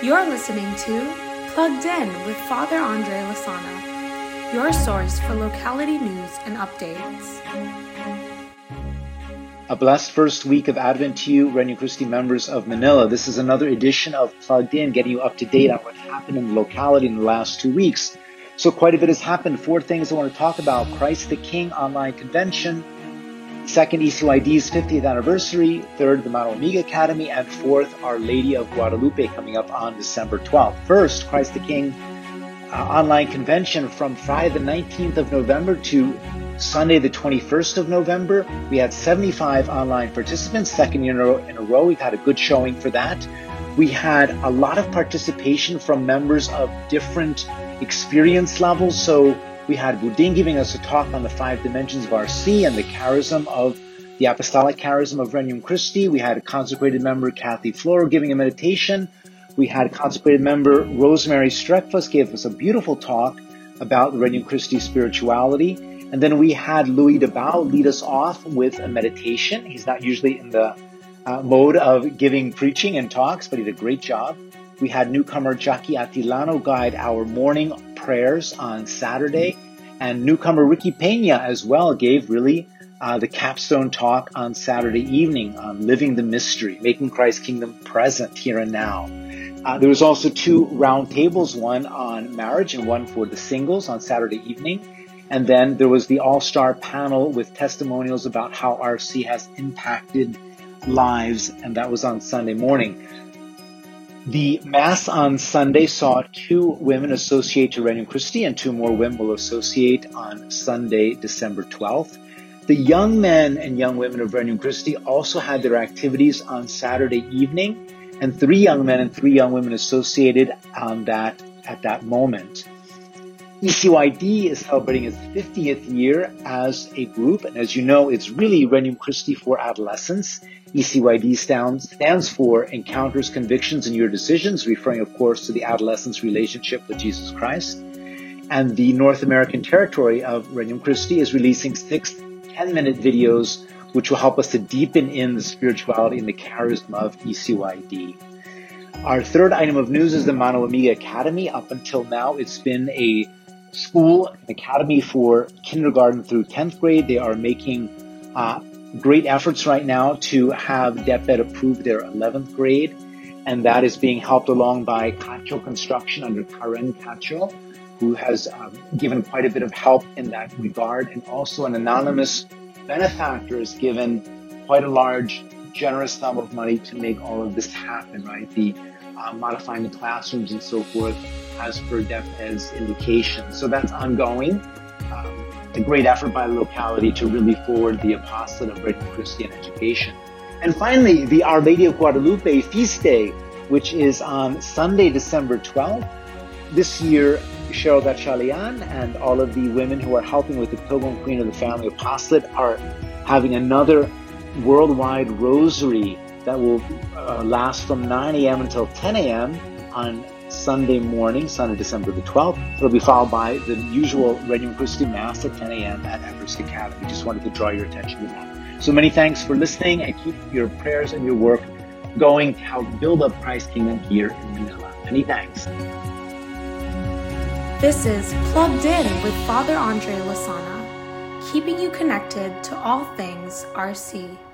You're listening to Plugged In with Father Andre Lasana, your source for locality news and updates. A blessed first week of Advent to you, Regnum Christi members of Manila. This is another edition of Plugged In, getting you up to date on what happened in the locality in the last two weeks. So, quite a bit has happened. Four things I want to talk about Christ the King online convention, Second, ECYD's 50th anniversary. Third, the Mano Amiga Academy. And fourth, Our Lady of Guadalupe coming up on December 12th. First, Christ the King uh, online convention from Friday the 19th of November to Sunday the 21st of November. We had 75 online participants, second year in a, row, in a row. We've had a good showing for that. We had a lot of participation from members of different experience levels. So we had Boudin giving us a talk on the five dimensions of RC and the charism of the apostolic charism of Regnum Christi. We had a consecrated member, Kathy Flora, giving a meditation. We had consecrated member, Rosemary Streckfuss, gave us a beautiful talk about Regnum Christi spirituality. And then we had Louis DeBao lead us off with a meditation. He's not usually in the uh, mode of giving preaching and talks, but he did a great job. We had newcomer Jackie Atilano guide our morning prayers on Saturday, and newcomer Ricky Pena as well gave really uh, the capstone talk on Saturday evening on living the mystery, making Christ's kingdom present here and now. Uh, there was also two round tables, one on marriage and one for the singles on Saturday evening. And then there was the all-star panel with testimonials about how RC has impacted lives, and that was on Sunday morning. The Mass on Sunday saw two women associate to Regnum Christi, and two more women will associate on Sunday, December 12th. The young men and young women of Regnum Christi also had their activities on Saturday evening, and three young men and three young women associated on that at that moment. ECYD is celebrating its 50th year as a group, and as you know, it's really Regnum Christi for adolescents. ECYD stands, stands for Encounters, Convictions, and Your Decisions, referring, of course, to the adolescent's relationship with Jesus Christ. And the North American territory of Regnum Christi is releasing six 10 minute videos which will help us to deepen in the spirituality and the charisma of ECYD. Our third item of news is the Mano Amiga Academy. Up until now, it's been a school, an academy for kindergarten through 10th grade. They are making uh, great efforts right now to have DepEd approve their 11th grade, and that is being helped along by Cacho Construction under Karen Cacho, who has um, given quite a bit of help in that regard, and also an anonymous benefactor has given quite a large, generous sum of money to make all of this happen, right? The uh, modifying the classrooms and so forth as per DepEd's indication. So that's ongoing a great effort by the locality to really forward the apostolate of Regnum Christian education. And finally, the Our Lady of Guadalupe Feast Day, which is on Sunday, December 12th. This year, Cheryl Gatchalian and all of the women who are helping with the Pilgrim Queen of the Family Apostolate are having another worldwide rosary that will uh, last from 9 a.m. until 10 a.m. on Sunday morning, Sunday, December the 12th. It'll be followed by the usual Regnum Christi Mass at 10 a.m. at Everest Academy. Just wanted to draw your attention to that. So many thanks for listening and keep your prayers and your work going to help build up Christ's kingdom here in Manila. Many thanks. This is Plugged In with Father Andre Lasana, keeping you connected to all things RC.